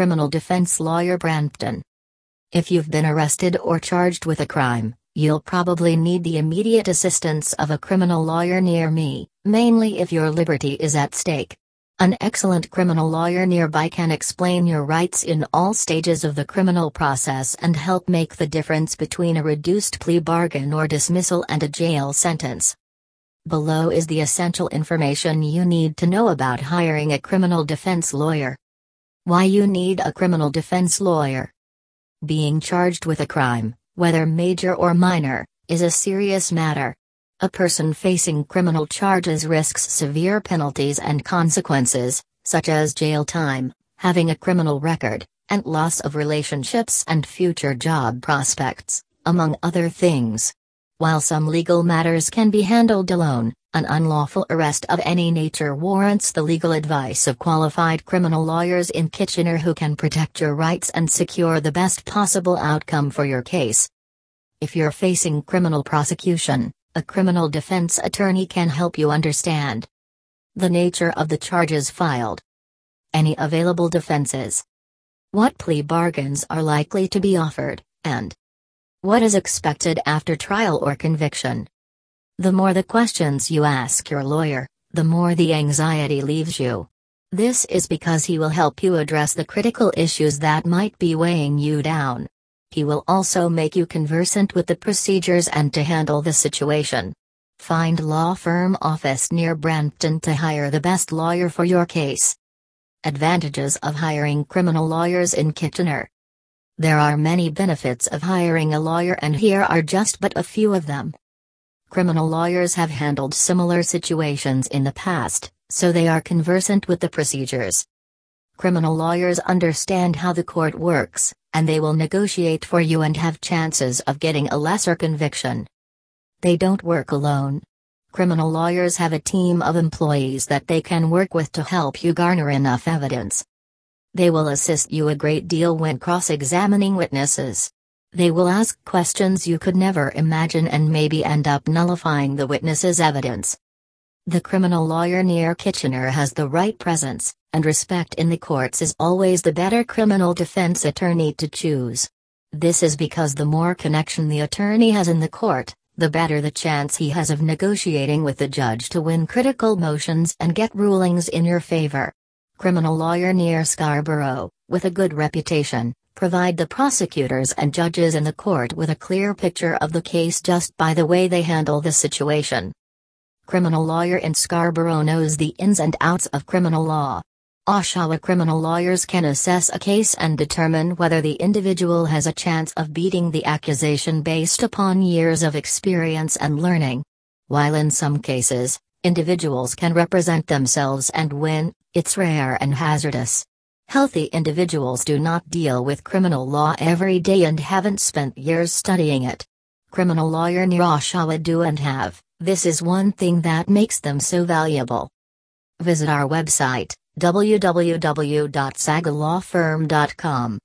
criminal defense lawyer Brampton. If you've been arrested or charged with a crime, you'll probably need the immediate assistance of a criminal lawyer near me, mainly if your liberty is at stake. An excellent criminal lawyer nearby can explain your rights in all stages of the criminal process and help make the difference between a reduced plea bargain or dismissal and a jail sentence. Below is the essential information you need to know about hiring a criminal defense lawyer. Why you need a criminal defense lawyer. Being charged with a crime, whether major or minor, is a serious matter. A person facing criminal charges risks severe penalties and consequences, such as jail time, having a criminal record, and loss of relationships and future job prospects, among other things. While some legal matters can be handled alone, an unlawful arrest of any nature warrants the legal advice of qualified criminal lawyers in Kitchener who can protect your rights and secure the best possible outcome for your case. If you're facing criminal prosecution, a criminal defense attorney can help you understand the nature of the charges filed, any available defenses, what plea bargains are likely to be offered, and what is expected after trial or conviction. The more the questions you ask your lawyer, the more the anxiety leaves you. This is because he will help you address the critical issues that might be weighing you down. He will also make you conversant with the procedures and to handle the situation. Find law firm office near Brampton to hire the best lawyer for your case. Advantages of hiring criminal lawyers in Kitchener. There are many benefits of hiring a lawyer, and here are just but a few of them. Criminal lawyers have handled similar situations in the past, so they are conversant with the procedures. Criminal lawyers understand how the court works, and they will negotiate for you and have chances of getting a lesser conviction. They don't work alone. Criminal lawyers have a team of employees that they can work with to help you garner enough evidence. They will assist you a great deal when cross examining witnesses. They will ask questions you could never imagine and maybe end up nullifying the witness's evidence. The criminal lawyer near Kitchener has the right presence, and respect in the courts is always the better criminal defense attorney to choose. This is because the more connection the attorney has in the court, the better the chance he has of negotiating with the judge to win critical motions and get rulings in your favor. Criminal lawyer near Scarborough, with a good reputation, provide the prosecutors and judges in the court with a clear picture of the case just by the way they handle the situation. Criminal lawyer in Scarborough knows the ins and outs of criminal law. Oshawa criminal lawyers can assess a case and determine whether the individual has a chance of beating the accusation based upon years of experience and learning. While in some cases, individuals can represent themselves and win, it's rare and hazardous. Healthy individuals do not deal with criminal law every day and haven't spent years studying it. Criminal lawyer Oshawa do and have, this is one thing that makes them so valuable. Visit our website www.saggilawfirm.com.